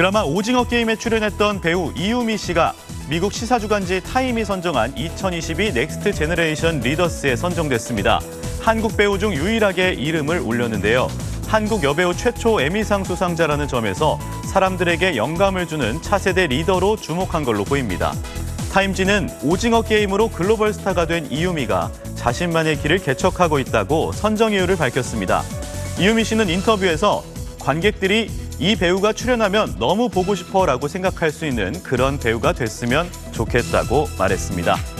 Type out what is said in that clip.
드라마 오징어 게임에 출연했던 배우 이유미 씨가 미국 시사주간지 타임이 선정한 2022 Next Generation Leaders에 선정됐습니다. 한국 배우 중 유일하게 이름을 올렸는데요. 한국 여배우 최초 에미상 수상자라는 점에서 사람들에게 영감을 주는 차세대 리더로 주목한 걸로 보입니다. 타임지는 오징어 게임으로 글로벌 스타가 된 이유미가 자신만의 길을 개척하고 있다고 선정 이유를 밝혔습니다. 이유미 씨는 인터뷰에서 관객들이 이 배우가 출연하면 너무 보고 싶어라고 생각할 수 있는 그런 배우가 됐으면 좋겠다고 말했습니다.